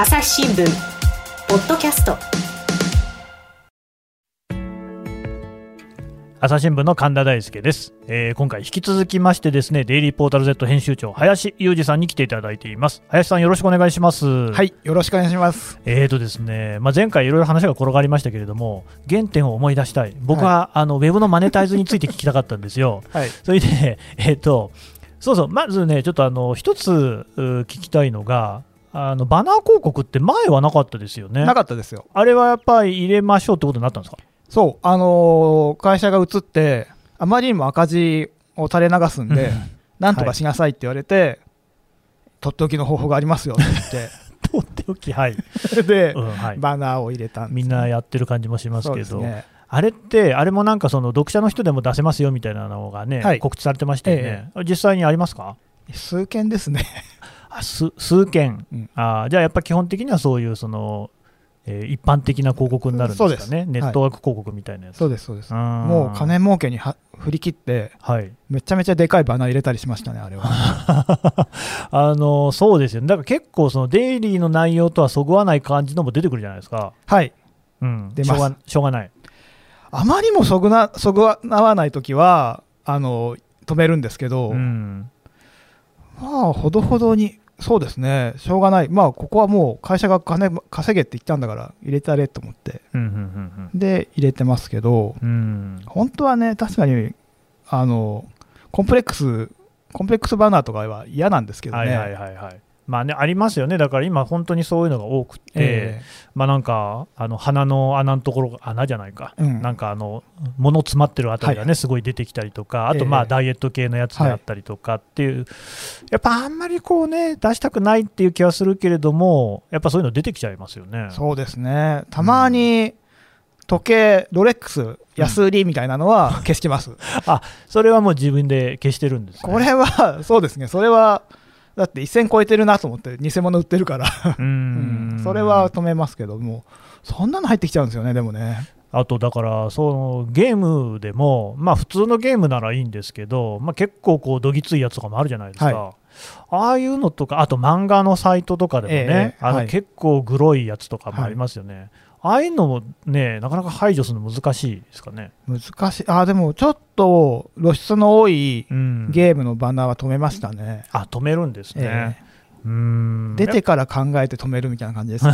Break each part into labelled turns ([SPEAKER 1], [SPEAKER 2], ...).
[SPEAKER 1] 朝日新聞。ポッドキャスト。
[SPEAKER 2] 朝日新聞の神田大輔です、えー今回引き続きましてですねデイリーポータル Z 編集長林裕二さんに来ていただいています。林さんよろしくお願いします。は
[SPEAKER 3] はい、よろしくお願いします。
[SPEAKER 2] えーとですね、まあ、前回いろいろ話が転がりましたけれども原点を思い出したい。僕は、あのウェブのマネタイズについて聞きたかったんですよ。
[SPEAKER 3] はい、
[SPEAKER 2] それで、えっ、と、そうそう、まずね、ちょっとあの、一つう聞きたいのが、あの、バナー広告って前はなかったですよね。
[SPEAKER 3] なかったですよ。
[SPEAKER 2] あれはやっぱり入れましょうってことになったんですか？
[SPEAKER 3] そう、あのー会社が移って、あまりにも赤字を垂れ流すんで、なんとかしなさいって言われて、とっておきの方法がありますよって
[SPEAKER 2] とって おき、はい。
[SPEAKER 3] 言って、で
[SPEAKER 2] う、んはい、
[SPEAKER 3] バナーを入れたんです
[SPEAKER 2] みんなやってる感じもします
[SPEAKER 3] そう
[SPEAKER 2] けど、
[SPEAKER 3] ですね。
[SPEAKER 2] あれって、あれもなんかその読者の人でも出せますよみたいなのがね、
[SPEAKER 3] はい
[SPEAKER 2] 告知されてましたよね、実際にありますか？
[SPEAKER 3] 数件ですね。
[SPEAKER 2] あ数数件、
[SPEAKER 3] うん。
[SPEAKER 2] あーじゃあやっぱ基本的にはそういうその、えー一般的な広告になるんですかね、ネットワーク広告みたいなやつ。
[SPEAKER 3] そうです、そうです。
[SPEAKER 2] も
[SPEAKER 3] もう金儲けには振り切って、
[SPEAKER 2] はい、
[SPEAKER 3] めちゃめちゃでかいバナー入れたりしましたね、あれは。
[SPEAKER 2] あのそうですよね、だから結構、そのデイリーの内容とはそぐわない感じのも出てくるじゃないですか、
[SPEAKER 3] はい。
[SPEAKER 2] うん、
[SPEAKER 3] 出ます。
[SPEAKER 2] しょうがない、
[SPEAKER 3] あまりもそぐな、そぐわわないときは、あの、止めるんですけど、
[SPEAKER 2] うん、
[SPEAKER 3] まあ、ほどほどに、そうですね、しょうがない、まあ、ここはもう会社が金稼げって言ったんだから、入れたれと思って、
[SPEAKER 2] うん、うん、
[SPEAKER 3] で、入れてますけど、
[SPEAKER 2] うん、うん、
[SPEAKER 3] 本当はね、確かに、あの、コンプレックス、コンプレックスバナーとかは嫌なんですけどね。
[SPEAKER 2] はいはいはいはい。まあね、ありますよね、だから今、本当にそういうのが多くて、
[SPEAKER 3] え
[SPEAKER 2] まあなんか、あの鼻の穴のところが、穴じゃないか、
[SPEAKER 3] えうん。
[SPEAKER 2] なんかあの、物詰まってるあたりがね、
[SPEAKER 3] は
[SPEAKER 2] すごい出てきたりとか、あと
[SPEAKER 3] ええ。
[SPEAKER 2] まあダイエット系のやつであったりとかっていう、やっぱあんまりこうね、出したくないっていう気はするけれども、やっぱそういうの出てきちゃいますよね。
[SPEAKER 3] そうですね、たまに時計、ロレックス、安売りみたいなのは消してます。
[SPEAKER 2] それはもう自分で消してるんです、ね、
[SPEAKER 3] これは、そうですね、それは、だって一線超えてるなと思って、偽物売ってるから。
[SPEAKER 2] う
[SPEAKER 3] ん。ん。それは止めますけども、そんなの入ってきちゃうんですよね、でもね。
[SPEAKER 2] あとだからそのゲームでも、まあ、普通のゲームならいいんですけど、まあ、結構こうどぎついやつとかもあるじゃないですか、
[SPEAKER 3] は
[SPEAKER 2] ああいうのとか、あと漫画のサイトとかでもね、
[SPEAKER 3] ええはい。
[SPEAKER 2] あの結構グロいやつとかもありますよね、ああいうのもね、なかなか排除するの難しいですかね？
[SPEAKER 3] 難しい、あでもちょっと露出の多い
[SPEAKER 2] うん、
[SPEAKER 3] ゲームのバナーは止めましたね。
[SPEAKER 2] あ止めるんですね。
[SPEAKER 3] え
[SPEAKER 2] うーん
[SPEAKER 3] 出てから考えて止めるみたいな感じですね。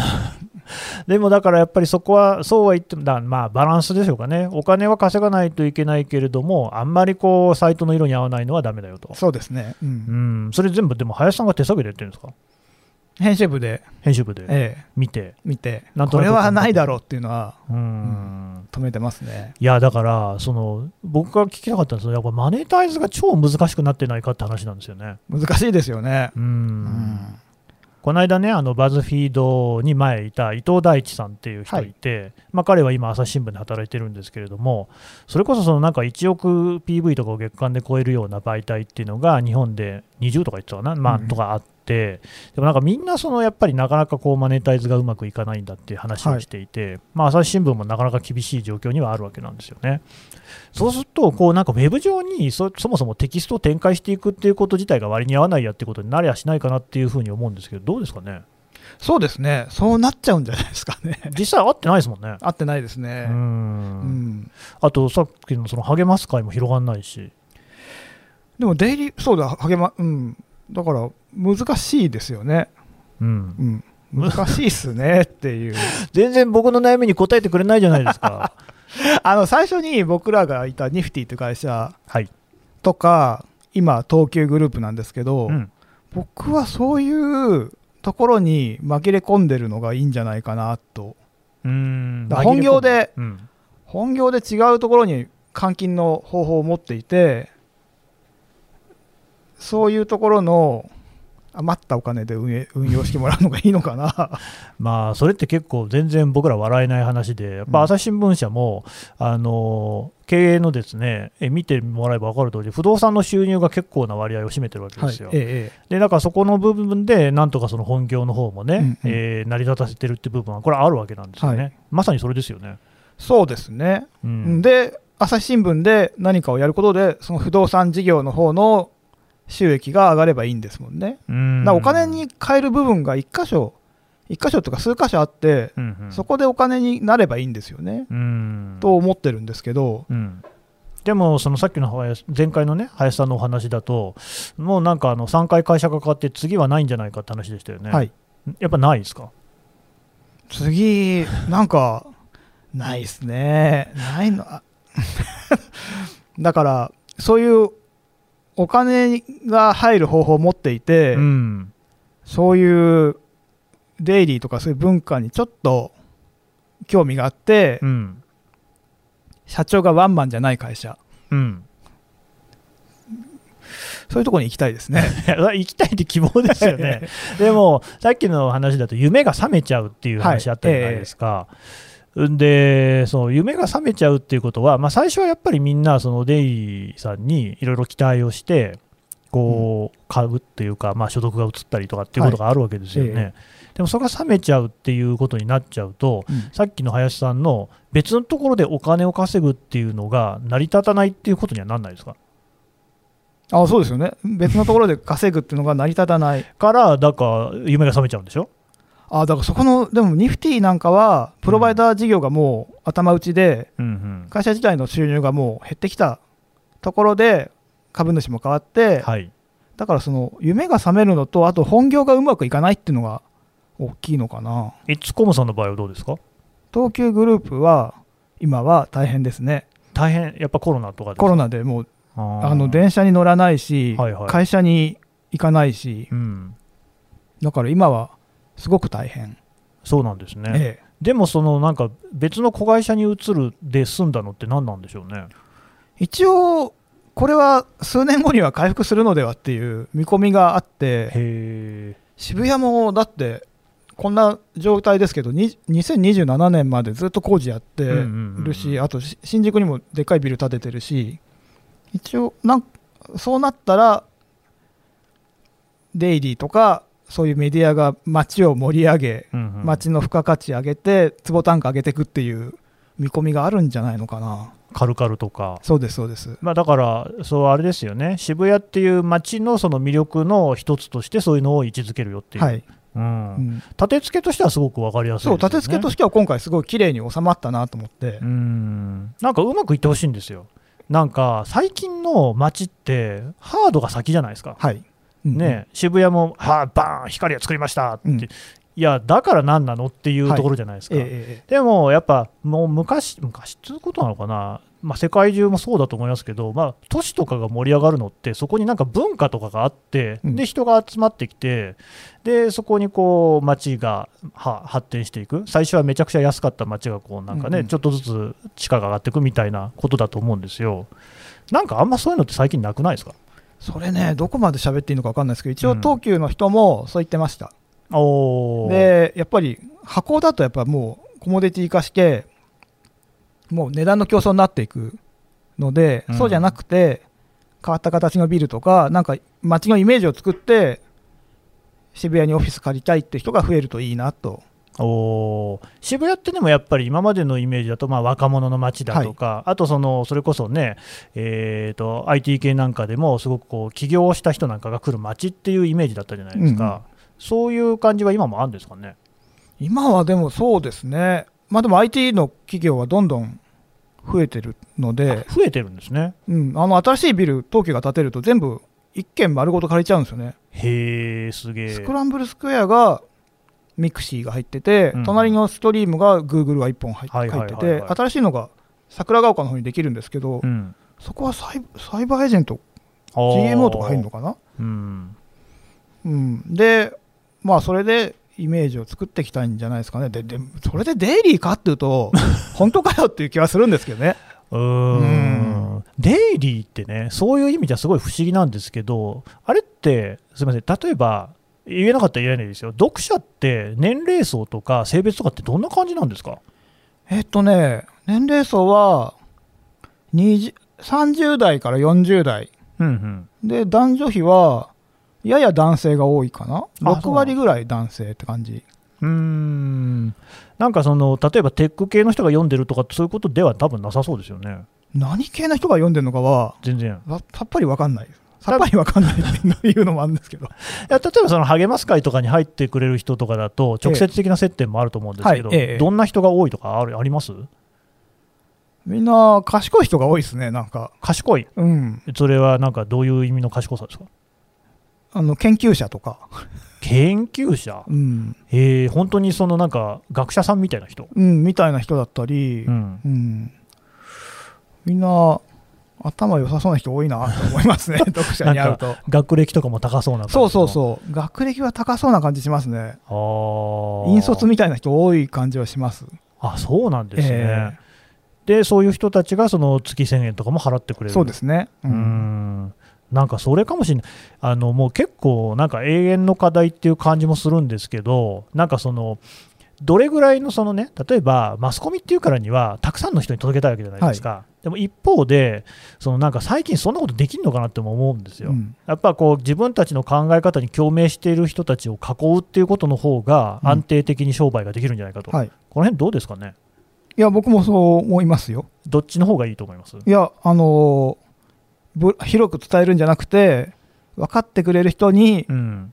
[SPEAKER 2] でもだからやっぱりそこはそうは言ってもだ、まあ、バランスでしょうかね、お金は稼がないといけないけれども、あんまりこうサイトの色に合わないのはダメだよと。
[SPEAKER 3] そうですね、うん
[SPEAKER 2] うん、それ全部でも林さんが手作業でやってるんですか？
[SPEAKER 3] 編集部で、
[SPEAKER 2] 編集部で。
[SPEAKER 3] ええ。
[SPEAKER 2] 見て、
[SPEAKER 3] 見て、
[SPEAKER 2] なんと
[SPEAKER 3] これはないだろうっていうのは
[SPEAKER 2] うん。
[SPEAKER 3] 止めてますね。
[SPEAKER 2] いやだからその僕が聞きたかったんですけどやっぱマネタイズが超難しくなってないかって話なんですよね。
[SPEAKER 3] 難しいですよね。
[SPEAKER 2] うん。
[SPEAKER 3] うん。
[SPEAKER 2] この間ね、あのバズフィードに前いた伊藤大地さんっていう人い。て、まあ、彼は今、朝日新聞で働いてるんですけれども、それこそそのなんか1億 PV とかを月間で超えるような媒体っていうのが、日本で20とか言ってたかな、まあ、
[SPEAKER 3] うん。
[SPEAKER 2] とかあって、でもなんかみんなそのやっぱりなかなかこうマネタイズがうまくいかないんだっていう話をしていて、まあ、朝日新聞もなかなか厳しい状況にはあるわけなんですよね。そうすると、こうなんかウェブ上にそそもそもテキストを展開していくっていうこと自体が割に合わないやってことになりゃしないかなっていうふうに思うんですけど、どうですかね？
[SPEAKER 3] そうですね、そうなっちゃうんじゃないですかね。
[SPEAKER 2] 実際合ってないですもんね。
[SPEAKER 3] 合ってないです
[SPEAKER 2] う
[SPEAKER 3] ね。うんん
[SPEAKER 2] あとさっきのその励ます会も広がんないし、
[SPEAKER 3] でも、デイリー、そうだ、励ま、うん、だから難しいですよね。
[SPEAKER 2] うん、
[SPEAKER 3] うん、難しいっすねっていう。
[SPEAKER 2] 全然僕の悩みに答えてくれないじゃないですか。
[SPEAKER 3] あの最初に僕らがいたニフティという会社
[SPEAKER 2] はい、
[SPEAKER 3] とか、今、東急グループなんですけど、
[SPEAKER 2] うん
[SPEAKER 3] 僕はそういうところに紛れ込んでるのがいいんじゃないかなと。
[SPEAKER 2] うん
[SPEAKER 3] 本業で、
[SPEAKER 2] うん
[SPEAKER 3] 本業で違うところに換金の方法を持っていて、そういうところの余ったお金で運営運用してもらうのがいいのかな。
[SPEAKER 2] まあ、それって結構、全然僕ら笑えない話で、やっぱ朝日新聞社も、あの経営のですねえ見てもらえば分かる通り、不動産の収入が結構な割合を占めてるわけですよ。
[SPEAKER 3] ええ
[SPEAKER 2] でだからそこの部分で、なんとかその本業の方もね、
[SPEAKER 3] うんうん
[SPEAKER 2] えー成り立たせてるって部分は、これはあるわけなんですよね、
[SPEAKER 3] はい
[SPEAKER 2] まさにそれですよね。
[SPEAKER 3] そうですね。
[SPEAKER 2] うん
[SPEAKER 3] で、朝日新聞で何かをやることで、その不動産事業の方の収益が上がればいいんですもんね。
[SPEAKER 2] うん。
[SPEAKER 3] お金に変える部分が一箇所1箇所とか数箇所あって、
[SPEAKER 2] うんうん。
[SPEAKER 3] そこでお金になればいいんですよね、
[SPEAKER 2] うん。
[SPEAKER 3] と思ってるんですけど、
[SPEAKER 2] うん。でも、そのさっきの林前回のね、林さんのお話だと、もうなんかあの3回会社が変わって、次はないんじゃないかって話でしたよね。
[SPEAKER 3] はい、
[SPEAKER 2] やっぱないですか？
[SPEAKER 3] 次、なんか、ないですね、ないの、あ だから、そういうお金が入る方法を持っていて、
[SPEAKER 2] うん、
[SPEAKER 3] そういうデイリーとかそういう文化にちょっと興味があって、
[SPEAKER 2] うん、
[SPEAKER 3] 社長がワンマンじゃない会社、
[SPEAKER 2] うん。
[SPEAKER 3] そういうところに行きたいですね。
[SPEAKER 2] 行きたいって希望ですよね。でも、さっきの話だと、夢が覚めちゃうっていう話あったじゃないですか。んで、その夢が覚めちゃうっていうことは、まあ、最初はやっぱりみんな、そのデイさんにいろいろ期待をして、こう、買うっていうか、まあ、所得が移ったりとかっていうことがあるわけですよね。
[SPEAKER 3] はい
[SPEAKER 2] でも、それが冷めちゃうっていうことになっちゃうと、
[SPEAKER 3] うん。
[SPEAKER 2] さっきの林さんの別のところでお金を稼ぐっていうのが成り立たないっていうことにはなんないですか？
[SPEAKER 3] あそうですよね、別のところで稼ぐっていうのが成り立たない、
[SPEAKER 2] から、だから夢が覚めちゃうんでしょ？
[SPEAKER 3] あだからそこの、でもニフティなんかは、プロバイダー事業がもう頭打ちで。会社自体の収入がもう減ってきたところで、株主も変わって、
[SPEAKER 2] はい。
[SPEAKER 3] だからその夢が覚めるのと、あと本業がうまくいかないっていうのが大きいのかな。
[SPEAKER 2] イッツコムさんの場合はどうですか？
[SPEAKER 3] 東急グループは今は大変ですね、
[SPEAKER 2] 大変、やっぱコロナとか
[SPEAKER 3] コロナでもう
[SPEAKER 2] あ
[SPEAKER 3] の電車に乗らないし、
[SPEAKER 2] はいはい。
[SPEAKER 3] 会社に行かないし、
[SPEAKER 2] うん、
[SPEAKER 3] だから今はすごく大変、
[SPEAKER 2] そうなんですね。
[SPEAKER 3] ええ
[SPEAKER 2] でも、そのなんか別の子会社に移るで済んだのって何なんでしょうね。
[SPEAKER 3] 一応、これは数年後には回復するのではっていう見込みがあって。渋谷もだって、こんな状態ですけど、に2027年までずっと工事やって
[SPEAKER 2] うんうんうんうん
[SPEAKER 3] るし、あとし新宿にもでっかいビル建ててるし、一応なん、そうなったら、デイリーとか、そういうメディアが街を盛り上げ、
[SPEAKER 2] うんうん
[SPEAKER 3] 街の付加価値上げて、坪単価上げていくっていう見込みがあるんじゃないのかな。
[SPEAKER 2] カルカルとか。
[SPEAKER 3] そうです、そうです。
[SPEAKER 2] まあ、だから、そうあれですよね、渋谷っていう街のその魅力の一つとして、そういうのを位置づけるよっていう、
[SPEAKER 3] はい。
[SPEAKER 2] う、
[SPEAKER 3] うんん
[SPEAKER 2] 立て付けとしてはすごく分かりやすいです
[SPEAKER 3] そう。立て付けとしては今回すごい綺麗に収まったなと思って
[SPEAKER 2] う。んなんかうまくいってほしいんですよ。なんか最近の街って、ハードが先じゃないですか。
[SPEAKER 3] はい。うん
[SPEAKER 2] ね、渋谷も、はあ、バーン、光を作りましたって、
[SPEAKER 3] うん。
[SPEAKER 2] いや、だから何なのっていうところじゃないですか。
[SPEAKER 3] ええええ。
[SPEAKER 2] でもやっぱ、もう昔、昔っていうことなのかな、まあ、世界中もそうだと思いますけど、まあ、都市とかが盛り上がるのって、そこになんか文化とかがあって、
[SPEAKER 3] うん。
[SPEAKER 2] で人が集まってきて、でそこにこう街がは発展していく、最初はめちゃくちゃ安かった街がこうなんかね、
[SPEAKER 3] うんうん。
[SPEAKER 2] ちょっとずつ地価が上がっていくみたいなことだと思うんですよ。なんかあんまそういうのって最近なくないですか？
[SPEAKER 3] それね、どこまで喋っていいのか分かんないですけど、一応
[SPEAKER 2] うん
[SPEAKER 3] 東急の人もそう言ってました。
[SPEAKER 2] おー
[SPEAKER 3] で、やっぱり箱だとやっぱもうコモディティ化して、もう値段の競争になっていくので、
[SPEAKER 2] うん
[SPEAKER 3] そうじゃなくて、変わった形のビルとか、なんか街のイメージを作って、渋谷にオフィス借りたいって人が増えるといいなと。
[SPEAKER 2] おー渋谷ってでもやっぱり今までのイメージだとまあ若者の街だとか、あとそのそれこそね、えー、と IT 系なんかでもすごくこう起業した人なんかが来る街っていうイメージだったじゃないですか、そういう感じは今もあるんですかね？
[SPEAKER 3] 今はでもそうですね、まあでも IT の企業はどんどん増えてるので、
[SPEAKER 2] 増えてるんですね。
[SPEAKER 3] うん、あの新しいビル、東急が建てると全部一軒丸ごと借りちゃうんですよね。
[SPEAKER 2] へえ、すげえ。
[SPEAKER 3] スクランブルスクエアがミクシィが入ってて、
[SPEAKER 2] うん。
[SPEAKER 3] 隣のストリームがグーグルが1本入っててて、新しいのが桜ヶ丘の方にできるんですけど、
[SPEAKER 2] うん、
[SPEAKER 3] そこはサイサイバーエージェント、GMO とか入るのかな、
[SPEAKER 2] うん、
[SPEAKER 3] うん、で、まあ、それでイメージを作っていきたいんじゃないですかね、ででそれでデイリーかっていうと、本当かよっていう気はするんですけどね。
[SPEAKER 2] うーん。デイリーってね、そういう意味じゃすごい不思議なんですけど、あれって、すみません、例えば、言えなかったら言えないですよ、読者って年齢層とか性別とかってどんな感じなんですか？
[SPEAKER 3] えっとね、年齢層は20 30代から40代。
[SPEAKER 2] うんうん、
[SPEAKER 3] で男女比はやや男性が多いかな。
[SPEAKER 2] あ
[SPEAKER 3] 6割ぐらい男性って感じ。
[SPEAKER 2] うーん。なんかその、例えばテック系の人が読んでるとか、そういうことでは多分なさそうですよね、
[SPEAKER 3] 何系の人が読んでるのかは
[SPEAKER 2] 全然。
[SPEAKER 3] わさっぱり分かんないさっぱりわかんないっていうのもあるんですけど。
[SPEAKER 2] いや例えばその励ます会とかに入ってくれる人とかだと、直接的な接点もあると思うんですけど、
[SPEAKER 3] はいええ
[SPEAKER 2] どんな人が多いとかあるあります？
[SPEAKER 3] みんな賢い人が多いですね、なんか。
[SPEAKER 2] 賢い、
[SPEAKER 3] うん。
[SPEAKER 2] それはなんかどういう意味の賢さですか？
[SPEAKER 3] あの、研究者とか。
[SPEAKER 2] 研究者、
[SPEAKER 3] うん。
[SPEAKER 2] えー、本当にそのなんか学者さんみたいな人、
[SPEAKER 3] うん、みたいな人だったり、
[SPEAKER 2] うん、
[SPEAKER 3] うん。みんな、頭良さそうな人多いなと思いますね、読者に会うと。
[SPEAKER 2] 学歴とかも高そうな
[SPEAKER 3] そうそう
[SPEAKER 2] う、
[SPEAKER 3] そう。学歴は高そうな感じしますね。引率みたいな人多い感じはします。
[SPEAKER 2] あそうなんですね、
[SPEAKER 3] え
[SPEAKER 2] でそういう人たちがその月1000円とかも払ってくれる
[SPEAKER 3] そうですね。
[SPEAKER 2] うーんなんかそれかもしれない、あのもう結構、なんか永遠の課題っていう感じもするんですけど、なんかその、どれぐらいのそのね、例えばマスコミっていうからには、たくさんの人に届けたいわけじゃないですか、でも一方で、そのなんか最近、そんなことできるのかなっても思うんですよ。
[SPEAKER 3] うん
[SPEAKER 2] やっぱこう自分たちの考え方に共鳴している人たちを囲うっていうことの方が
[SPEAKER 3] うん
[SPEAKER 2] 安定的に商売ができるんじゃないかと、
[SPEAKER 3] はい。
[SPEAKER 2] この辺どうですかね、
[SPEAKER 3] いや、僕もそう思いますよ。
[SPEAKER 2] どっちの方がいいと思います？
[SPEAKER 3] いや、あの広く伝えるんじゃなくて、分かってくれる人に
[SPEAKER 2] うん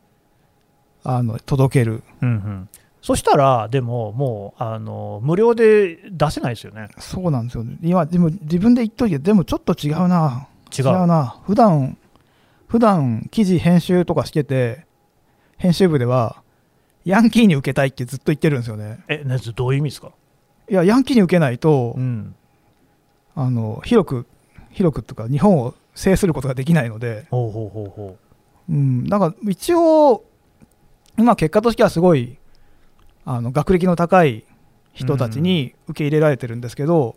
[SPEAKER 3] あの届ける。
[SPEAKER 2] うんうん、そしたら、でももうあの無料で出せないですよね、
[SPEAKER 3] そうなんですよ。今、でも自分で言っといて、でもちょっと違うな。
[SPEAKER 2] 違う。
[SPEAKER 3] な。普段、普段記事編集とかしてて、編集部では、ヤンキーに受けたいってずっと言ってるんですよね。
[SPEAKER 2] え、ね、どういう意味ですか、
[SPEAKER 3] いや、ヤンキーに受けないと、
[SPEAKER 2] うん、
[SPEAKER 3] あの広く、広くとか、日本を制することができないので、
[SPEAKER 2] ほうほうほうほ
[SPEAKER 3] うん、だから一応、今、結果としてはすごいあの学歴の高い人たちに受け入れられてるんですけど、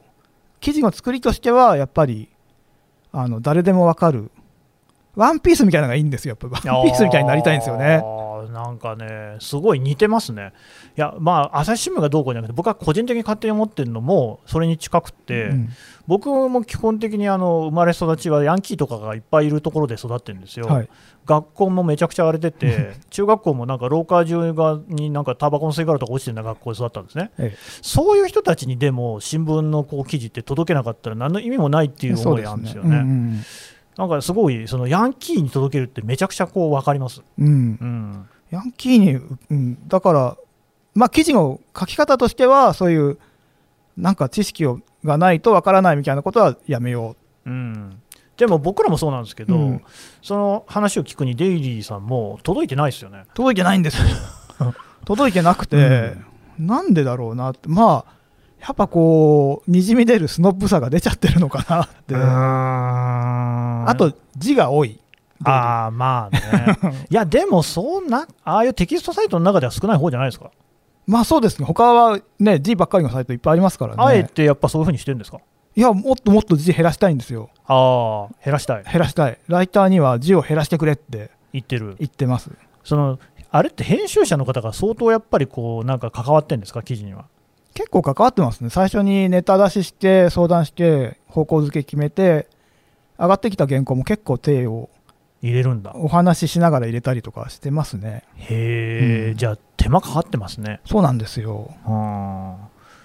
[SPEAKER 3] 記事の作りとしては、やっぱりあの誰でも分かる、ワンピースみたいなのがいいんですよ、やっぱ
[SPEAKER 2] う。
[SPEAKER 3] ワンピースみたいになりたいんですよね
[SPEAKER 2] なんかね、すごい似てますね。いや、まあ、朝日新聞がどうこうじゃなくて、僕は個人的に勝手に思ってるのも、それに近くて、
[SPEAKER 3] うん。
[SPEAKER 2] 僕も基本的にあの生まれ育ちはヤンキーとかがいっぱいいるところで育ってるんですよ。
[SPEAKER 3] はい、
[SPEAKER 2] 学校もめちゃくちゃ荒れてて、中学校もなんか廊下中がになんかタバコの吸い殻とか落ちてるような学校で育ったんですね、
[SPEAKER 3] え
[SPEAKER 2] そういう人たちにでも新聞のこう記事って届けなかったら何の意味もないっていう思いがあるんですよね。なんかすごいそのヤンキーに届けるってめちゃくちゃこう分かります。
[SPEAKER 3] うんうん。
[SPEAKER 2] うん
[SPEAKER 3] ヤンキーに、うん、だから、まあ、記事の書き方としては、そういうなんか知識をがないとわからないみたいなことはやめよ
[SPEAKER 2] う。ん。でも僕らもそうなんですけど、
[SPEAKER 3] うん。
[SPEAKER 2] その話を聞くにデイリーさんも届いてないですよね。
[SPEAKER 3] う、届いてないんです。よ、届いてなくて、なんでだろうなって、まあ、やっぱこう、にじみ出るスノップさが出ちゃってるのかなって、
[SPEAKER 2] あ
[SPEAKER 3] あと字が多い、
[SPEAKER 2] ああまあね。いやでもそんなああいうテキストサイトの中では少ない方じゃないですか、
[SPEAKER 3] まあそうですね、他はね、字ばっかりのサイトいっぱいありますからね、
[SPEAKER 2] あえてやっぱそういうふうにしてるんですか？
[SPEAKER 3] いや、もっともっと字減らしたいんですよ、
[SPEAKER 2] ああ減らしたい。
[SPEAKER 3] 減らしたい、ライターには字を減らしてくれって
[SPEAKER 2] 言ってる。
[SPEAKER 3] 言ってます。
[SPEAKER 2] そのあれって編集者の方が相当やっぱりこうなんか関わってんですか？記事には。
[SPEAKER 3] 結構関わってますね、最初にネタ出しして、相談して、方向づけ決めて、上がってきた原稿も結構手を
[SPEAKER 2] 入れるんだ。
[SPEAKER 3] お話ししながら入れたりとかしてますね。
[SPEAKER 2] へえ、
[SPEAKER 3] うん。
[SPEAKER 2] じゃあ手間かかってますね。
[SPEAKER 3] そうなんですよ。
[SPEAKER 2] あ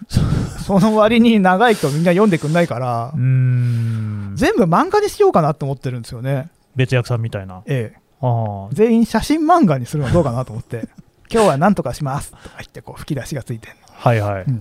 [SPEAKER 3] その割に長いとみんな読んでくんないから
[SPEAKER 2] ーう、ん。
[SPEAKER 3] 全部漫画にしようかなと思ってるんですよね。
[SPEAKER 2] 別役さんみたいな。
[SPEAKER 3] ええ。
[SPEAKER 2] ああ
[SPEAKER 3] 全員写真漫画にするのはどうかなと思って、今日は何とかします。とか言って、こう吹き出しがついてる
[SPEAKER 2] はいはい、
[SPEAKER 3] う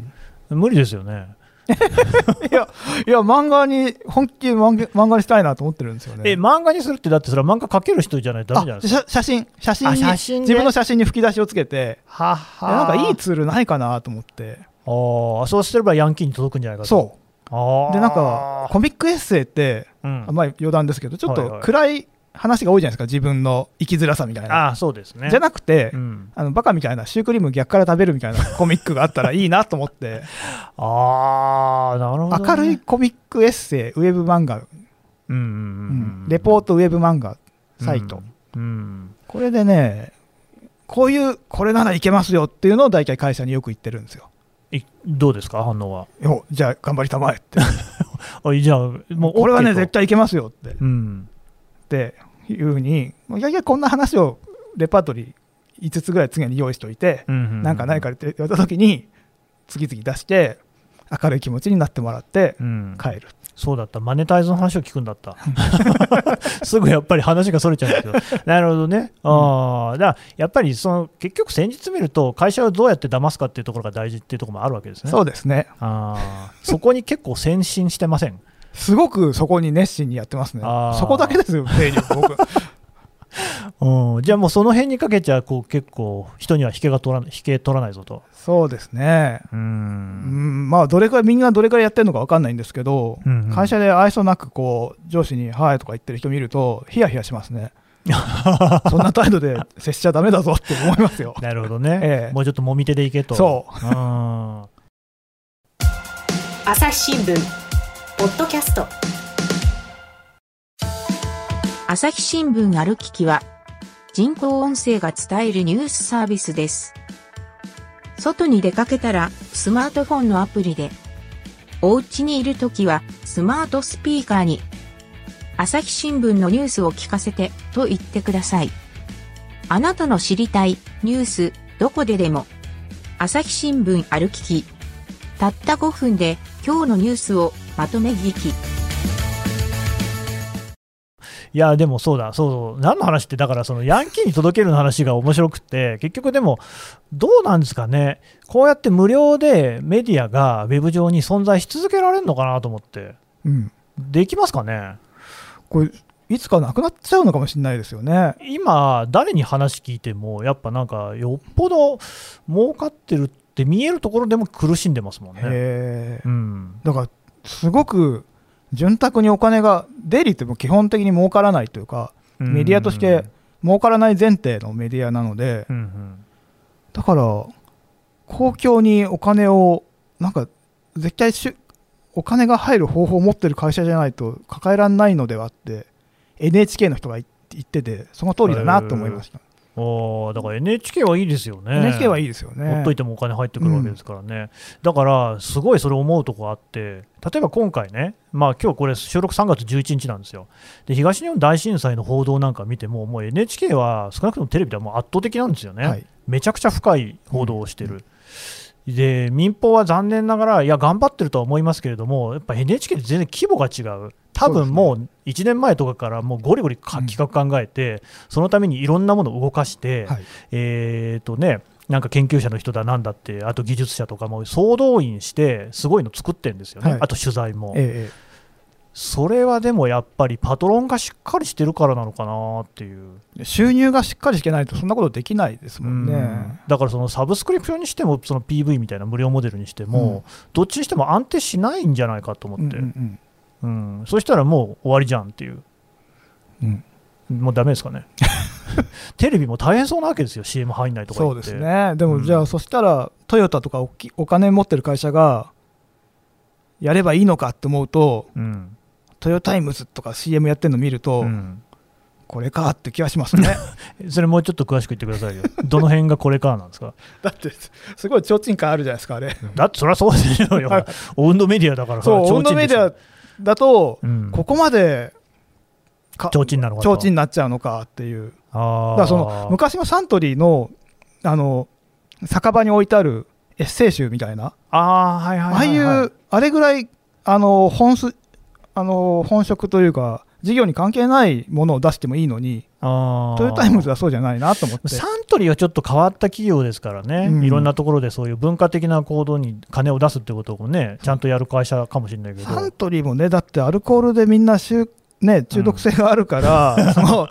[SPEAKER 3] ん。
[SPEAKER 2] 無理ですよね
[SPEAKER 3] いや、いや、漫画に、本気で漫画漫画にしたいなと思ってるんですよね。
[SPEAKER 2] え漫画にするってだってそれは漫画描ける人じゃないとダメじゃないですか？
[SPEAKER 3] あ写写真、写真
[SPEAKER 2] 写真ね。
[SPEAKER 3] 自分の写真に吹き出しをつけて、
[SPEAKER 2] は
[SPEAKER 3] いやなんかいいツールないかなと思って、
[SPEAKER 2] ああそうすればヤンキーに届くんじゃないかと。
[SPEAKER 3] そう。
[SPEAKER 2] ああ
[SPEAKER 3] でなんかコミックエッセイって、
[SPEAKER 2] うん。
[SPEAKER 3] まあ余談ですけど、ちょっと暗い話が多いじゃないですか、自分の生きづらさみたいな。
[SPEAKER 2] ああそうですね。
[SPEAKER 3] じゃなくて、
[SPEAKER 2] うん、
[SPEAKER 3] あのバカみたいなシュークリーム逆から食べるみたいなコミックがあったらいいなと思って、
[SPEAKER 2] ああなるほど、ね、
[SPEAKER 3] 明るいコミックエッセイ、ウェブ漫画、
[SPEAKER 2] うんうんうんうん。
[SPEAKER 3] レポートウェブ漫画サイト、
[SPEAKER 2] うん、うん。
[SPEAKER 3] これでね、こういう、これならいけますよっていうのを大体会社によく言ってるんですよ。
[SPEAKER 2] いどうですか？反応は。
[SPEAKER 3] よじゃあ頑張りたまえって。
[SPEAKER 2] あじゃあもう
[SPEAKER 3] これはね、絶対いけますよって。
[SPEAKER 2] うん。
[SPEAKER 3] っていうふうに、いやいや、こんな話をレパートリー5つぐらい常に用意しておいて、
[SPEAKER 2] うんうん
[SPEAKER 3] なんかないかって言われたときに、次々出して、明るい気持ちになってもらって
[SPEAKER 2] うん
[SPEAKER 3] 帰る。
[SPEAKER 2] そうだった、マネタイズの話を聞くんだった。すぐやっぱり話がそれちゃうんですけど、なるほどね。ああ、だやっぱりその結局、先日見ると、会社をどうやって騙すかっていうところが大事っていうところもあるわけですね。
[SPEAKER 3] そうですね。
[SPEAKER 2] あーそこに結構先進してません？
[SPEAKER 3] すごくそこに熱心にやってますね。そこだけですよ、定理僕。
[SPEAKER 2] うん、じゃあもうその辺にかけちゃこう結構人には引けが取ら引け取らないぞと。
[SPEAKER 3] そうですね。
[SPEAKER 2] う
[SPEAKER 3] うんん、まあ、どれくらい、みんなどれくらいやってるのか分かんないんですけど、
[SPEAKER 2] うんうん
[SPEAKER 3] 会社で愛想なくこう上司に、はいとか言ってる人見ると、ヒヤヒヤしますね。そんな態度で接しちゃだめだぞって思いますよ。
[SPEAKER 2] なるほどね、
[SPEAKER 3] ええ
[SPEAKER 2] もうちょっともみ手でいけと。
[SPEAKER 3] そう
[SPEAKER 2] うん
[SPEAKER 1] 朝日新聞ポッドキャスト
[SPEAKER 4] 朝日新聞歩ききは、人工音声が伝えるニュースサービスです。外に出かけたら、スマートフォンのアプリで、お家にいるときは、スマートスピーカーに、朝日新聞のニュースを聞かせて、と言ってください。あなたの知りたいニュース、どこででも、朝日新聞歩きき。たった5分で、今日のニュースをまとめ聞き。
[SPEAKER 2] いや、でもそうだ、そうそう、何の話って、だからそのヤンキーに届けるの話が面白くって、結局でも、どうなんですかね、こうやって無料でメディアがウェブ上に存在し続けられるのかなと思って、
[SPEAKER 3] うん、
[SPEAKER 2] できますかね、
[SPEAKER 3] これいつかなくなっちゃうのかもしれないですよね。
[SPEAKER 2] 今、誰に話聞いても、やっぱなんか、よっぽど儲かってるって見えるところでも苦しんでますもんね。うん、
[SPEAKER 3] だからすごく潤沢にお金が、デイリーってもう基本的に儲からないというか、メディアとして儲からない前提のメディアなので、
[SPEAKER 2] うんうん
[SPEAKER 3] だから、公共にお金を、なんか、絶対しゅお金が入る方法を持ってる会社じゃないと抱えられないのではって、NHK の人が言言ってて、その通りだなと思いました。
[SPEAKER 2] だから NHK はいいですよね。
[SPEAKER 3] NHK はいいですよね。
[SPEAKER 2] ほっといてもお金入ってくるわけですからね、だからすごいそれ思うとこあって、例えば今回ね、まあ今日これ、収録3月11日なんですよ、で東日本大震災の報道なんか見ても、もう NHK は少なくともテレビではもう圧倒的なんですよね、
[SPEAKER 3] はい。
[SPEAKER 2] めちゃくちゃ深い報道をしてる。で民放は残念ながら、いや、頑張ってるとは思いますけれども、やっぱ NHK って全然規模が違う、多分もう1年前とかからもうゴリゴリ企画考えて、そのためにいろんなものを動かして、
[SPEAKER 3] はい。
[SPEAKER 2] えーとね、なんか研究者の人だなんだって、あと技術者とかも総動員して、すごいの作ってるんですよね、
[SPEAKER 3] はい。
[SPEAKER 2] あと取材も、
[SPEAKER 3] ええ
[SPEAKER 2] それはでもやっぱりパトロンがしっかりしてるからなのかなっていう、
[SPEAKER 3] ええ収入がしっかりしてないと、そんなことできないですもんね。
[SPEAKER 2] うん。だからそのサブスクリプションにしても、その PV みたいな無料モデルにしても、どっちにしても安定しないんじゃないかと思って、
[SPEAKER 3] うんうん
[SPEAKER 2] うんそしたらもう終わりじゃんっていう、
[SPEAKER 3] うんうん
[SPEAKER 2] もうダメですかね。テレビも大変そうなわけですよ、CM 入んないとか言って。
[SPEAKER 3] そうですね、でも、
[SPEAKER 2] うん
[SPEAKER 3] じゃあ、そしたら、トヨタとかおっきお金持ってる会社が、やればいいのかって思うと、
[SPEAKER 2] うん
[SPEAKER 3] トヨタイムズとか CM やってるの見ると、
[SPEAKER 2] うん
[SPEAKER 3] これかって気がしますね。
[SPEAKER 2] それもうちょっと詳しく言ってくださいよ。どの辺がこれからなんですか？
[SPEAKER 3] だって、すごい提灯感あるじゃないですか、あれ。
[SPEAKER 2] だってそれはそうですよ。
[SPEAKER 3] はい
[SPEAKER 2] オウンドメディアだから
[SPEAKER 3] そう、オウンドメディアだと、
[SPEAKER 2] うん。
[SPEAKER 3] ここまでか
[SPEAKER 2] 提灯なのかと。
[SPEAKER 3] 提灯になっちゃうのかっていう。
[SPEAKER 2] あー。
[SPEAKER 3] だその昔のサントリーのあの酒場に置いてあるエッセイ集みたいな、
[SPEAKER 2] あーはいはい。
[SPEAKER 3] ああ
[SPEAKER 2] い
[SPEAKER 3] う、あれぐらいあの本すあの本職というか、事業に関係ないものを出してもいいのに、トヨタイムズはそうじゃないなと思って。
[SPEAKER 2] サントリーはちょっと変わった企業ですからね、
[SPEAKER 3] うん。
[SPEAKER 2] いろんなところでそういう文化的な行動に金を出すってことをね、ちゃんとやる会社かもしれないけど、
[SPEAKER 3] サントリーもね、だってアルコールでみんな中,、ね、中毒性があるから、その